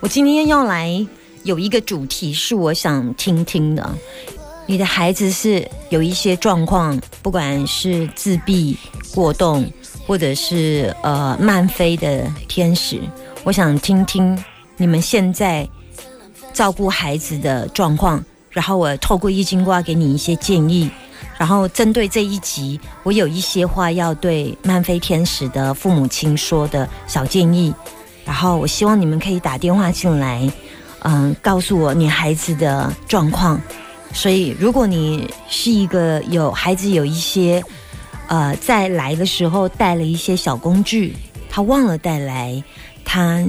我今天要来有一个主题是我想听听的。你的孩子是有一些状况，不管是自闭、过动，或者是呃慢飞的天使，我想听听你们现在照顾孩子的状况，然后我透过易经卦给你一些建议，然后针对这一集，我有一些话要对慢飞天使的父母亲说的小建议，然后我希望你们可以打电话进来，嗯，告诉我你孩子的状况。所以，如果你是一个有孩子有一些，呃，在来的时候带了一些小工具，他忘了带来，他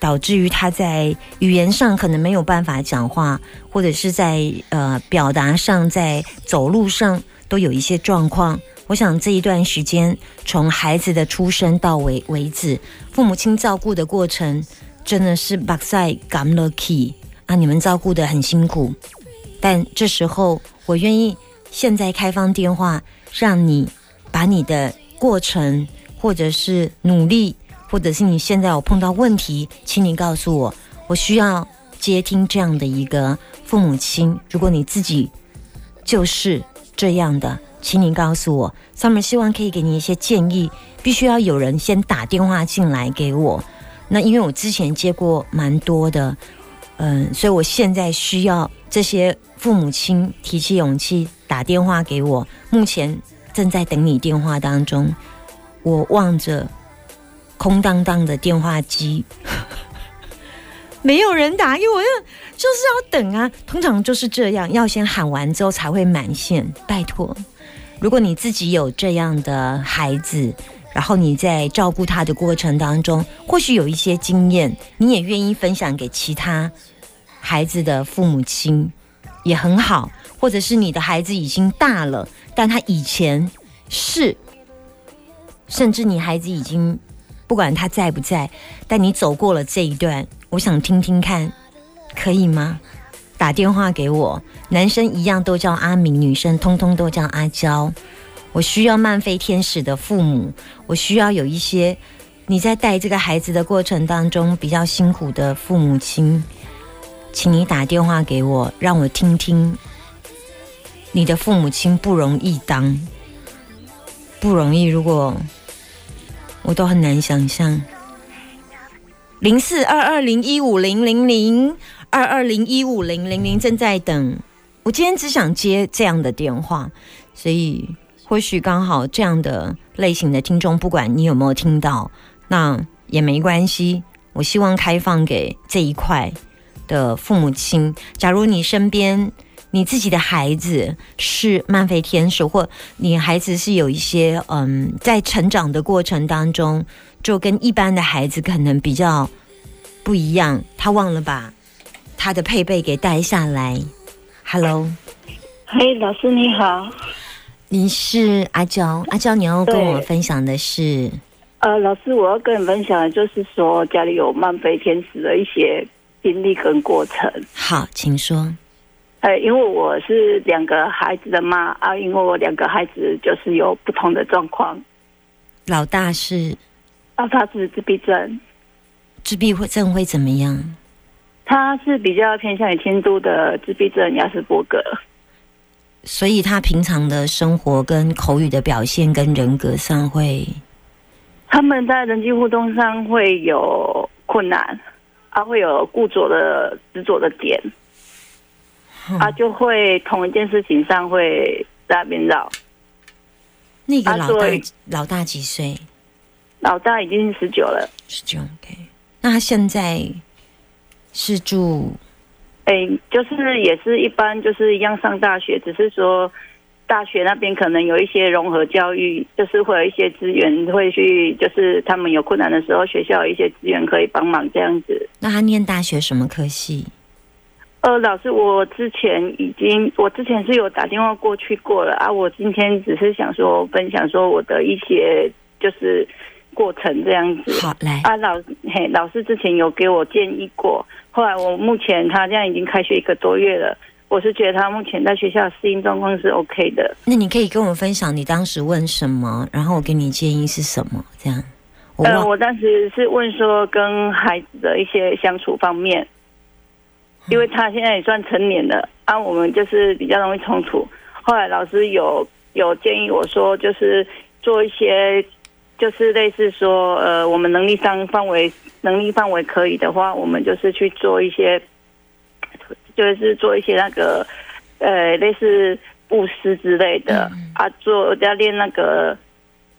导致于他在语言上可能没有办法讲话，或者是在呃表达上，在走路上都有一些状况。我想这一段时间，从孩子的出生到为为止，父母亲照顾的过程真的是把塞 gam lucky 啊，你们照顾的很辛苦。但这时候，我愿意现在开放电话，让你把你的过程，或者是努力，或者是你现在有碰到问题，请你告诉我，我需要接听这样的一个父母亲。如果你自己就是这样的，请你告诉我。上面希望可以给你一些建议，必须要有人先打电话进来给我。那因为我之前接过蛮多的，嗯，所以我现在需要这些。父母亲提起勇气打电话给我，目前正在等你电话当中。我望着空荡荡的电话机，没有人打给我，就是要等啊。通常就是这样，要先喊完之后才会满线。拜托，如果你自己有这样的孩子，然后你在照顾他的过程当中，或许有一些经验，你也愿意分享给其他孩子的父母亲。也很好，或者是你的孩子已经大了，但他以前是，甚至你孩子已经不管他在不在，但你走过了这一段，我想听听看，可以吗？打电话给我，男生一样都叫阿明，女生通通都叫阿娇。我需要漫飞天使的父母，我需要有一些你在带这个孩子的过程当中比较辛苦的父母亲。请你打电话给我，让我听听你的父母亲不容易当，不容易。如果我都很难想象，零四二二零一五零零零二二零一五零零零正在等。我今天只想接这样的电话，所以或许刚好这样的类型的听众，不管你有没有听到，那也没关系。我希望开放给这一块。的父母亲，假如你身边你自己的孩子是慢飞天使，或你孩子是有一些嗯，在成长的过程当中，就跟一般的孩子可能比较不一样，他忘了把他的配备给带下来。Hello，嘿，老师你好，你是阿娇，阿娇，你要跟我分享的是？呃，老师，我要跟你分享的就是说家里有慢飞天使的一些。经历跟过程，好，请说。哎，因为我是两个孩子的妈啊，因为我两个孩子就是有不同的状况。老大是，啊，他是自闭症。自闭会症会怎么样？他是比较偏向于天都的自闭症亚斯伯格，所以他平常的生活跟口语的表现跟人格上会，他们在人际互动上会有困难。啊会有固着的执着的点，啊就会同一件事情上会在那边绕。那个老大老大几岁？老大已经十九了。十九，OK。那他现在是住？哎，就是也是一般，就是一样上大学，只是说。大学那边可能有一些融合教育，就是会有一些资源会去，就是他们有困难的时候，学校有一些资源可以帮忙这样子。那他念大学什么科系？呃，老师，我之前已经，我之前是有打电话过去过了啊。我今天只是想说分享说我的一些就是过程这样子。好，来啊，老嘿，老师之前有给我建议过，后来我目前他这样已经开学一个多月了。我是觉得他目前在学校适应状况是 OK 的。那你可以跟我分享你当时问什么，然后我给你建议是什么？这样，呃，我当时是问说跟孩子的一些相处方面，因为他现在也算成年了，啊，我们就是比较容易冲突。后来老师有有建议我说，就是做一些，就是类似说，呃，我们能力上范围能力范围可以的话，我们就是去做一些，就是做一些那个，呃，类似布施之类的、啊，做要练那个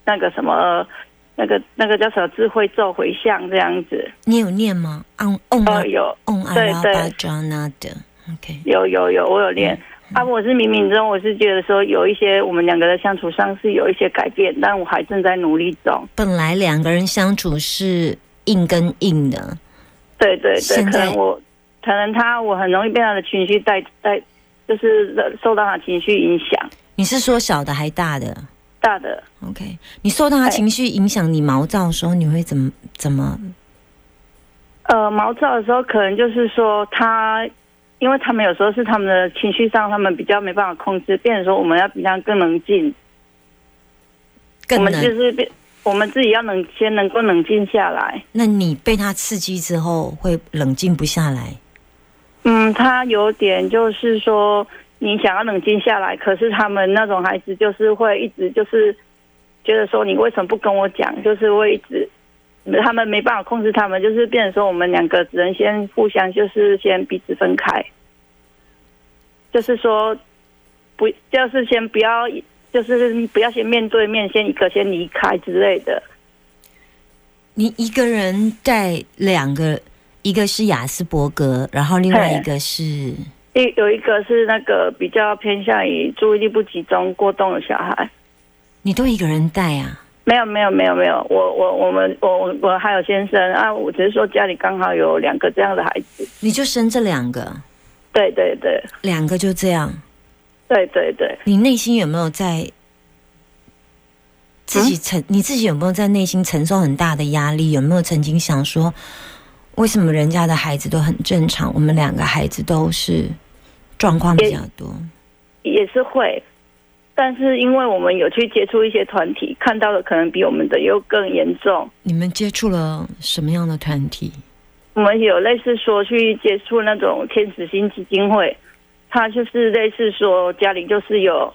那个什么。那个那个叫什么智慧咒回向这样子，你有念吗？嗡嗡啊呃，有。嗡阿拉对。对巴扎那的，OK，有有有，我有练。啊，我是冥冥中，我是觉得说有一些我们两个的相处上是有一些改变，但我还正在努力中。本来两个人相处是硬跟硬的，对对对，可现在能我可能他我很容易被他的情绪带带，就是受到他情绪影响。你是说小的还大的大的？OK，你受到他情绪影响，你毛躁的时候，你会怎么怎么？呃毛躁的时候，可能就是说他，因为他们有时候是他们的情绪上，他们比较没办法控制，变成说我们要比他更冷静，我们？就是变，我们自己要能先能够冷静下来。那你被他刺激之后，会冷静不下来？嗯，他有点就是说，你想要冷静下来，可是他们那种孩子就是会一直就是觉得说，你为什么不跟我讲？就是会一直，他们没办法控制他们，就是变成说，我们两个只能先互相就是先彼此分开，就是说不，就是先不要，就是不要先面对面，先一个先离开之类的。你一个人带两个，一个是雅斯伯格，然后另外一个是一有一个是那个比较偏向于注意力不集中、过动的小孩。你都一个人带啊？没有没有没有没有，我我我们我我我还有先生啊，我只是说家里刚好有两个这样的孩子。你就生这两个，对对对两个就这样。对对对，你内心有没有在自嗯己承？你自己有没有在内心承受很大的压力？有没有曾经想说，为什么人家的孩子都很正常，我们两个孩子都是状况比较多？也是会，但是因为我们有去接触一些团体，看到的可能比我们的又更严重。你们接触了什么样的团体？我们有类似说去接触那种天使星基金会，它就是类似说家里就是有，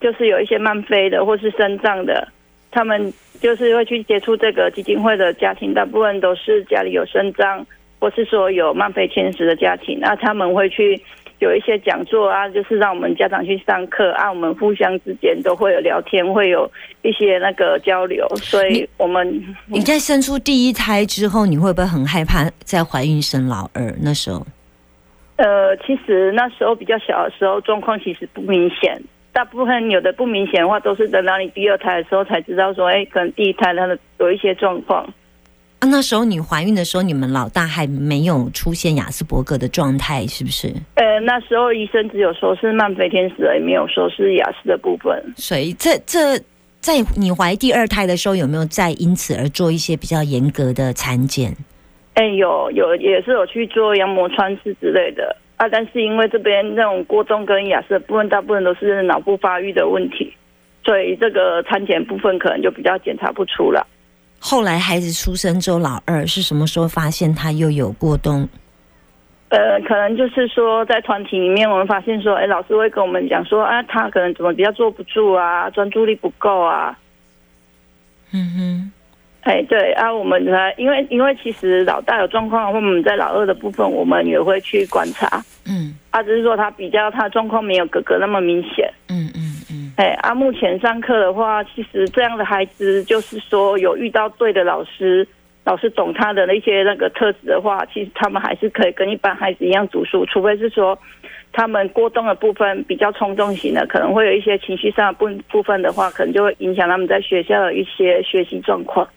就是有一些慢飞的或是生障的，他们就是会去接触这个基金会的家庭，大部分都是家里有生障或是说有慢飞天使的家庭，那他们会去有一些讲座啊，就是让我们家长去上课啊，我们互相之间都会有聊天，会有一些那个交流，所以我们你在生出第一胎之后，你会不会很害怕再怀孕生老二？那时候呃，其实那时候比较小的时候，状况其实不明显。大部分有的不明显的话，都是等到你第二胎的时候才知道说，哎，可能第一胎它的有一些状况。啊，那时候你怀孕的时候，你们老大还没有出现雅斯伯格的状态，是不是？呃，那时候医生只有说是慢飞天使，也没有说是雅思的部分。所以这这在你怀第二胎的时候，有没有再因此而做一些比较严格的产检？哎，有有也是有去做羊膜穿刺之类的啊，但是因为这边那种过重跟雅思的部分，大部分都是脑部发育的问题，所以这个产检部分可能就比较检查不出来。后来孩子出生之后，老二是什么时候发现他又有过动？呃，可能就是说，在团体里面，我们发现说，哎，老师会跟我们讲说，啊，他可能怎么比较坐不住啊，专注力不够啊，嗯哼，哎，对啊，我们呢因为因为其实老大有状况或，我们在老二的部分，我们也会去观察，嗯。啊，只是说他比较他的状况没有哥哥那么明显，嗯嗯嗯，哎，啊，目前上课的话，其实这样的孩子就是说有遇到对的老师，老师懂他的那些那个特质的话，其实他们还是可以跟一般孩子一样读书，除非是说他们过动的部分比较冲动型的，可能会有一些情绪上的部部分的话，可能就会影响他们在学校的一些学习状况。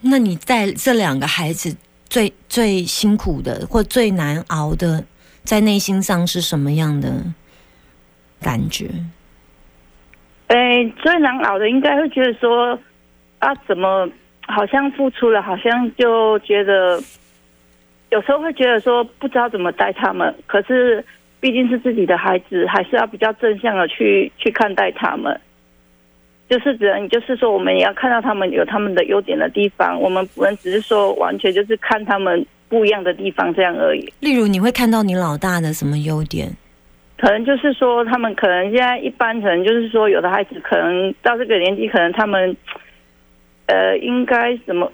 那你带这两个孩子最最辛苦的或最难熬的，在内心上是什么样的感觉？哎，最难熬的应该会觉得说啊，怎么好像付出了，好像就觉得有时候会觉得说不知道怎么带他们，可是毕竟是自己的孩子，还是要比较正向的去去看待他们。就是只能就是说，我们也要看到他们有他们的优点的地方，我们不能只是说完全就是看他们不一样的地方这样而已。例如，你会看到你老大的什么优点？可能就是说，他们可能现在一般可能就是说，有的孩子可能到这个年纪，可能他们呃，应该怎么，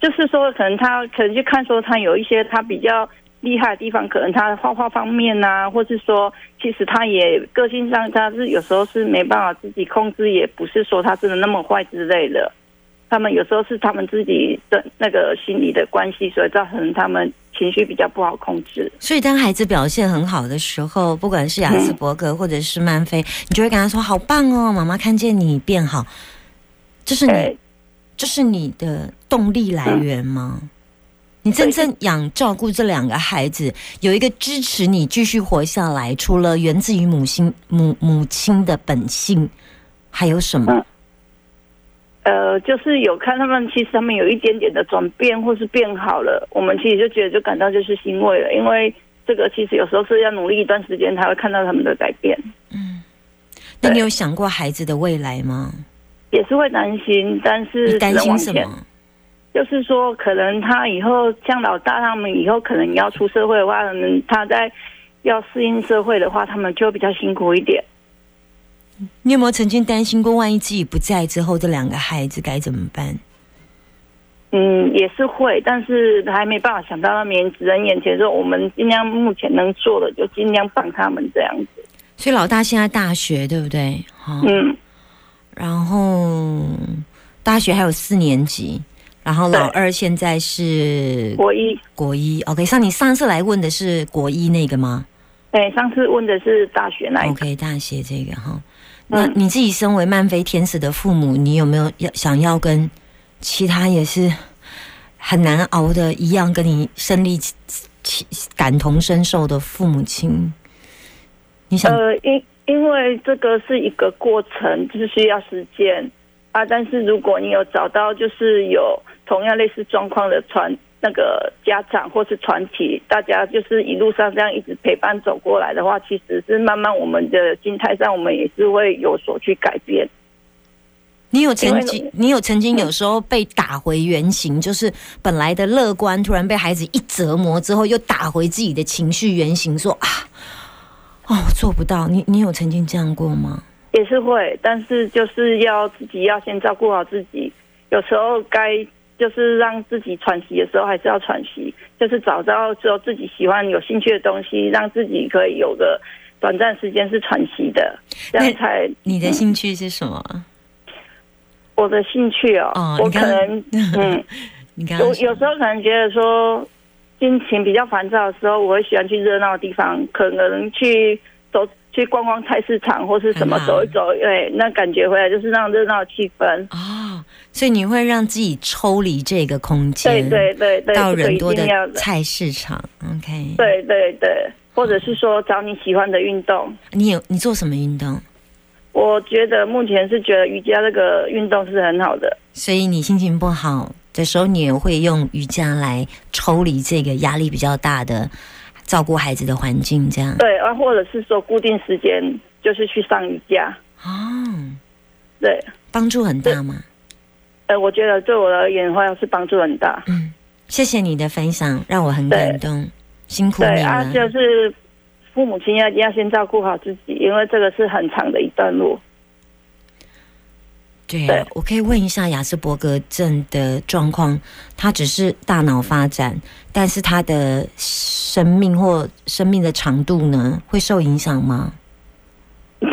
就是说，可能他可能去看说，他有一些他比较厉害的地方，可能他画画方面呐，或是说，其实他也个性上他是有时候是没办法自己控制，也不是说他真的那么坏之类的。他们有时候是他们自己的那个心理的关系，所以造成他们情绪比较不好控制。所以，当孩子表现很好的时候，不管是雅斯伯格或者是曼菲，你就会跟他说：“好棒哦，妈妈看见你变好。”这是你，这是你的动力来源吗？你真正养照顾这两个孩子，有一个支持你继续活下来，除了源自于母亲母母亲的本性，还有什么？呃，就是有看他们，其实他们有一点点的转变，或是变好了，我们其实就觉得就感到就是欣慰了，因为这个其实有时候是要努力一段时间才会看到他们的改变。嗯，那你有想过孩子的未来吗？也是会担心，但是担心什么？就是说，可能他以后像老大他们以后可能要出社会的话，可能他在要适应社会的话，他们就比较辛苦一点。你有没有曾经担心过，万一自己不在之后，这两个孩子该怎么办？嗯，也是会，但是还没办法想到那面子人眼前说，我们尽量目前能做的，就尽量帮他们这样子。所以老大现在大学对不对？嗯。然后大学还有四年级，然后老二现在是国一。国一，OK。上你上次来问的是国一那个吗？对，上次问的是大学那一个。OK，大学这个哈。那你自己身为漫飞天使的父母，你有没有要想要跟其他也是很难熬的一样，跟你身历感同身受的父母亲？你想？呃，因因为这个是一个过程，就是需要时间啊。但是如果你有找到，就是有同样类似状况的传。那个家长或是传奇，大家就是一路上这样一直陪伴走过来的话，其实是慢慢我们的心态上，我们也是会有所去改变。你有曾经，你有曾经有时候被打回原形，就是本来的乐观，突然被孩子一折磨之后，又打回自己的情绪原形，说啊，哦，做不到。你你有曾经这样过吗？也是会，但是就是要自己要先照顾好自己，有时候该。就是让自己喘息的时候，还是要喘息。就是找到之后自己喜欢、有兴趣的东西，让自己可以有个短暂时间是喘息的，这样才。你的兴趣是什么？我的兴趣哦，我可能 嗯，你看，我有时候可能觉得说心情比较烦躁的时候，我会喜欢去热闹的地方，可能去走。去逛逛菜市场或是什么走一走，对，那感觉回来就是那种热闹气氛哦。所以你会让自己抽离这个空间，对对对对，到人多的菜市场，OK。对对对，或者是说找你喜欢的运动。你有你做什么运动？我觉得目前是觉得瑜伽这个运动是很好的。所以你心情不好的时候，你也会用瑜伽来抽离这个压力比较大的。照顾孩子的环境，这样对啊，或者是说固定时间就是去上瑜伽哦，对，帮助很大吗？呃，我觉得对我而言的话是帮助很大。嗯，谢谢你的分享，让我很感动，辛苦你了。对啊，就是父母亲要要先照顾好自己，因为这个是很长的一段路。对，我可以问一下雅斯伯格症的状况，他只是大脑发展，但是他的生命或生命的长度呢，会受影响吗？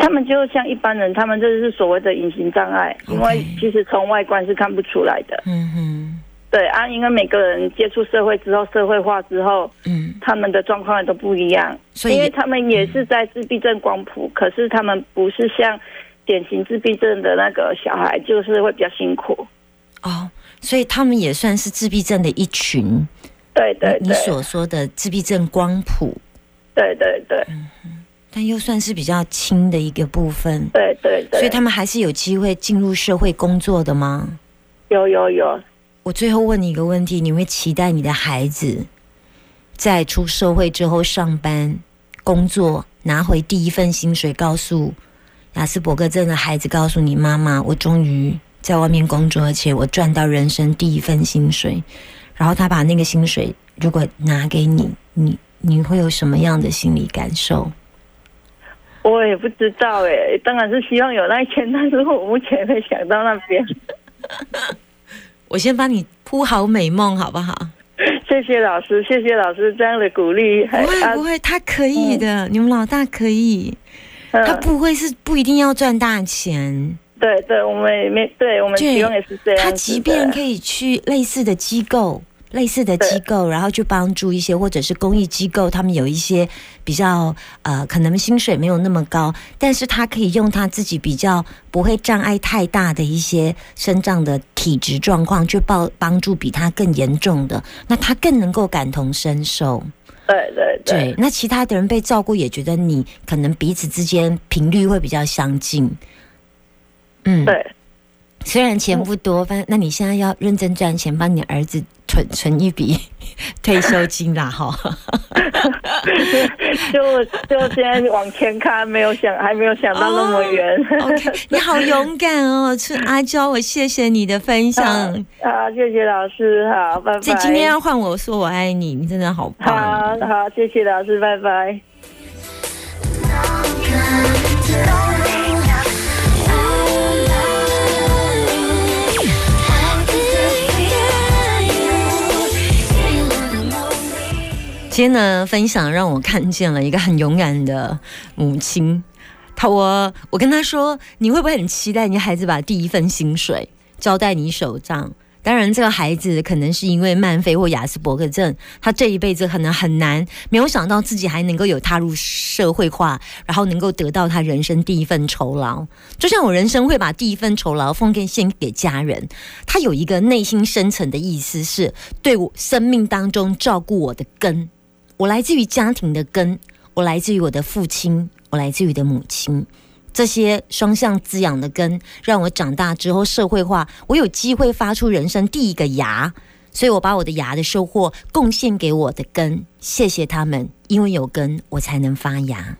他们就像一般人，他们这是所谓的隐形障碍，因为其实从外观是看不出来的。嗯哼，对啊，因为每个人接触社会之后，社会化之后，嗯，他们的状况都不一样，所以因为他们也是在自闭症光谱，可是他们不是像。典型自闭症的那个小孩就是会比较辛苦。哦，所以他们也算是自闭症的一群。对对，你所说的自闭症光谱，对对对，嗯但又算是比较轻的一个部分。对对对，所以他们还是有机会进入社会工作的吗？有有有。我最后问你一个问题：你会期待你的孩子在出社会之后上班工作，拿回第一份薪水，告诉？雅斯伯格症的孩子告诉你妈妈，我终于在外面工作，而且我赚到人生第一份薪水。然后他把那个薪水如果拿给你，你你会有什么样的心理感受？我也不知道哎，当然是希望有那一天，但是我目前没想到那边。我先帮你铺好美梦，好不好？谢谢老师，谢谢老师这样的鼓励。不会不会，他可以的，你们老大可以。他不会是不一定要赚大钱。对对，我们也没对我们希望也是这样。他即便可以去类似的机构。类似的机构，然后去帮助一些，或者是公益机构，他们有一些比较呃，可能薪水没有那么高，但是他可以用他自己比较不会障碍太大的一些生长的体质状况，去帮帮助比他更严重的，那他更能够感同身受。对对对，那其他的人被照顾，也觉得你可能彼此之间频率会比较相近。嗯，对。虽然钱不多，反正那你现在要认真赚钱，帮你儿子存存一笔退休金啦，哈。就就现在往前看，没有想，还没有想到那么远。OK，你好勇敢哦，是阿娇，我谢谢你的分享。好，谢谢老师，好，拜拜。这今天要换我说我爱你，你真的好棒。好好，谢谢老师，拜拜。今天呢，分享让我看见了一个很勇敢的母亲。他我我跟他说，你会不会很期待你孩子把第一份薪水交在你手上？当然，这个孩子可能是因为曼菲或雅斯伯格症，他这一辈子可能很难，没有想到自己还能够有踏入社会化，然后能够得到他人生第一份酬劳。就像我人生会把第一份酬劳奉献献给家人，他有一个内心深层的意思，是对我生命当中照顾我的根。我来自于家庭的根，我来自于我的父亲，我来自于的母亲，这些双向滋养的根，让我长大之后社会化，我有机会发出人生第一个芽，所以我把我的芽的收获贡献给我的根，谢谢他们，因为有根，我才能发芽。